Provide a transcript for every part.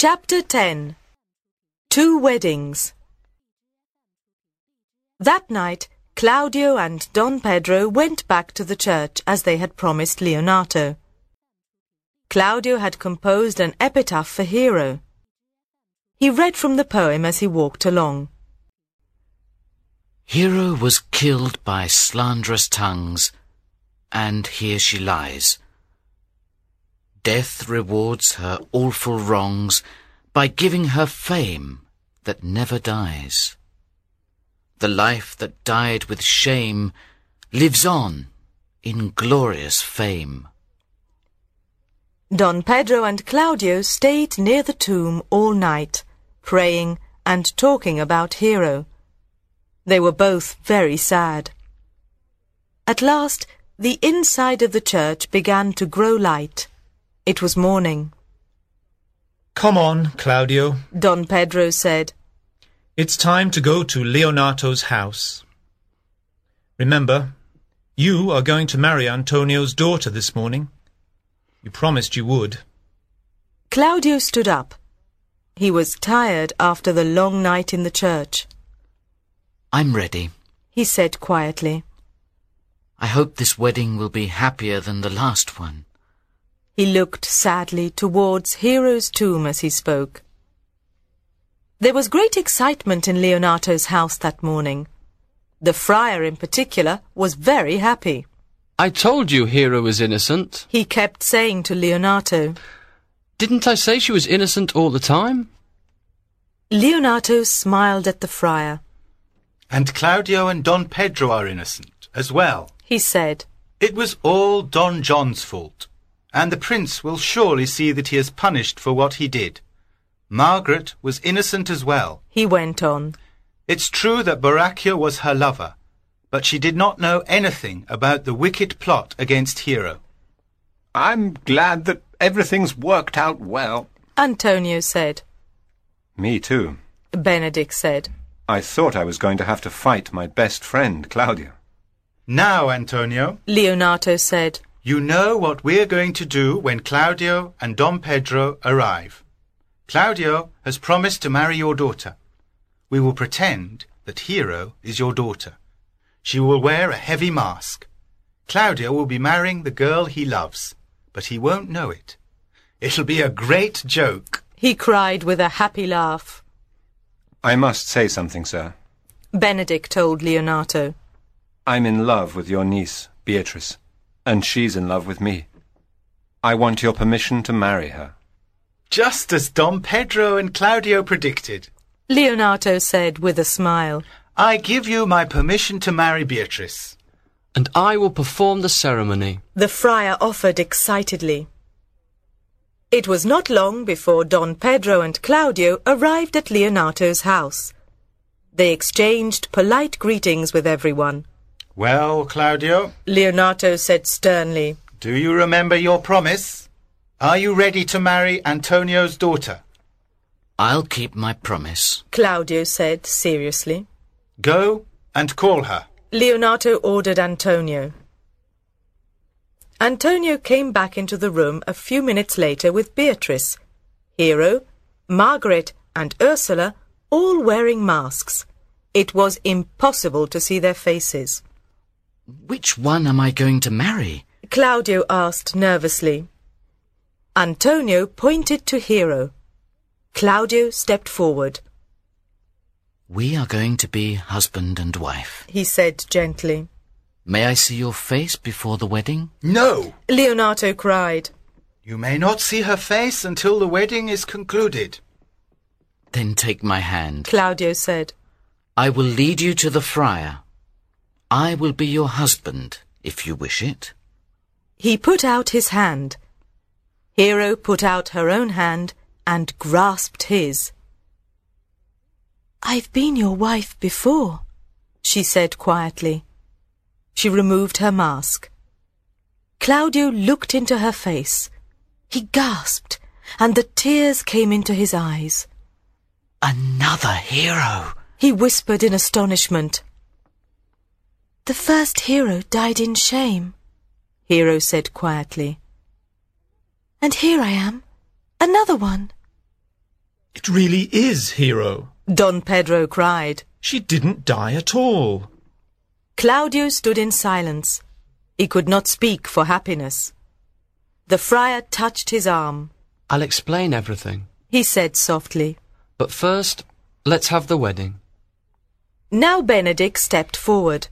Chapter 10 Two Weddings That night, Claudio and Don Pedro went back to the church as they had promised Leonato. Claudio had composed an epitaph for Hero. He read from the poem as he walked along. Hero was killed by slanderous tongues, and here she lies. Death rewards her awful wrongs by giving her fame that never dies. The life that died with shame lives on in glorious fame. Don Pedro and Claudio stayed near the tomb all night, praying and talking about Hero. They were both very sad. At last, the inside of the church began to grow light. It was morning. Come on, Claudio. Don Pedro said, It's time to go to Leonato's house. Remember, you are going to marry Antonio's daughter this morning. You promised you would. Claudio stood up. He was tired after the long night in the church. I'm ready. He said quietly. I hope this wedding will be happier than the last one. He looked sadly towards Hero's tomb as he spoke. There was great excitement in Leonato's house that morning. The friar in particular was very happy. I told you Hero was innocent. He kept saying to Leonato. Didn't I say she was innocent all the time? Leonato smiled at the friar. And Claudio and Don Pedro are innocent as well. He said, It was all Don John's fault, and the prince will surely see that he is punished for what he did. Margaret was innocent as well. He went on. It's true that Borachio was her lover, but she did not know anything about the wicked plot against Hero. I'm glad that everything's worked out well. Antonio said. Me too. Benedict said. I thought I was going to have to fight my best friend, Claudio. Now, Antonio, Leonato said. You know what we're going to do when Claudio and Don Pedro arrive. Claudio has promised to marry your daughter. We will pretend that Hero is your daughter. She will wear a heavy mask. Claudio will be marrying the girl he loves, but he won't know it. It'll be a great joke. He cried with a happy laugh. I must say something, sir. Benedict told Leonato. I'm in love with your niece, Beatrice, and she's in love with me. I want your permission to marry her. Just as Don Pedro and Claudio predicted. Leonato said with a smile. I give you my permission to marry Beatrice. And I will perform the ceremony. The friar offered excitedly. It was not long before Don Pedro and Claudio arrived at Leonato's house. They exchanged polite greetings with everyone. Well, Claudio, Leonato said sternly. do you remember your promise? Are you ready to marry Antonio's daughter? I'll keep my promise. Claudio said seriously. Go and call her. Leonato ordered Antonio. Antonio came back into the room a few minutes later with Beatrice, Hero, Margaret, and Ursula all wearing masks. It was impossible to see their faces. Which one am I going to marry? Claudio asked nervously. Antonio pointed to Hero. Claudio stepped forward. We are going to be husband and wife. He said gently. May I see your face before the wedding? No! Leonato cried. You may not see her face until the wedding is concluded. Then take my hand. Claudio said. I will lead you to the friar. I will be your husband, if you wish it. He put out his hand. Hero put out her own hand and grasped his. I've been your wife before, she said quietly. She removed her mask. Claudio looked into her face. He gasped, and the tears came into his eyes. Another hero! He whispered in astonishment. The first hero died in shame, Hero said quietly. And here I am, another one. It really is Hero. Don Pedro cried. She didn't die at all. Claudio stood in silence. He could not speak for happiness. The friar touched his arm. I'll explain everything. He said softly. But first, let's have the wedding. Now Benedict stepped forward.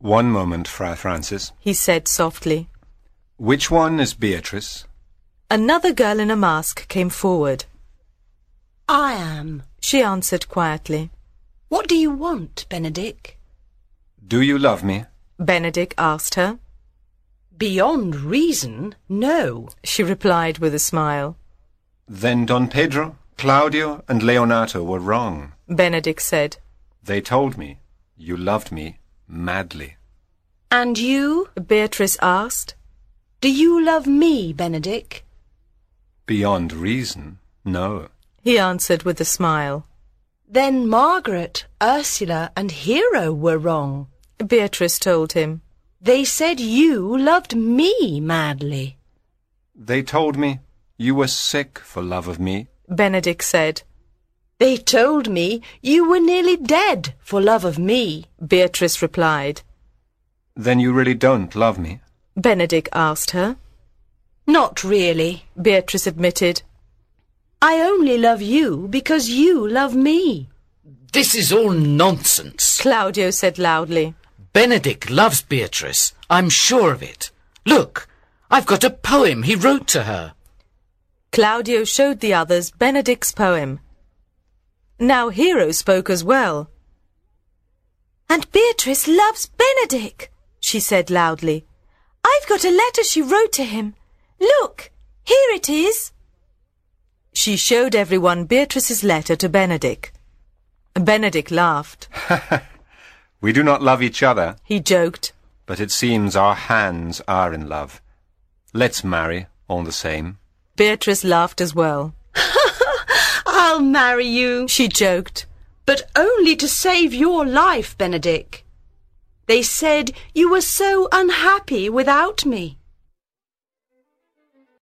One moment, Friar Francis. He said softly. Which one is Beatrice? Another girl in a mask came forward. I am. She answered quietly. What do you want, Benedict? Do you love me? Benedict asked her. Beyond reason, no. She replied with a smile. Then Don Pedro, Claudio, and Leonato were wrong. Benedict said. They told me you loved me madly. And you? Beatrice asked. Do you love me, Benedict? Beyond reason, no. He answered with a smile. Then Margaret, Ursula, and Hero were wrong. Beatrice told him. They said you loved me madly. They told me you were sick for love of me. Benedict said. They told me you were nearly dead for love of me. Beatrice replied. Then you really don't love me? Benedict asked her. Not really. Beatrice admitted. I only love you because you love me. This is all nonsense. Claudio said loudly. Benedict loves Beatrice. I'm sure of it. Look, I've got a poem he wrote to her. Claudio showed the others Benedict's poem. Now Hero spoke as well. And Beatrice loves Benedict, she said loudly. I've got a letter she wrote to him. Look, here it is. She showed everyone Beatrice's letter to Benedict. Benedict laughed. We do not love each other, He joked. but it seems our hands are in love. Let's marry, all the same. Beatrice laughed as well. I'll marry you, She joked. but only to save your life, Benedict. They said you were so unhappy without me.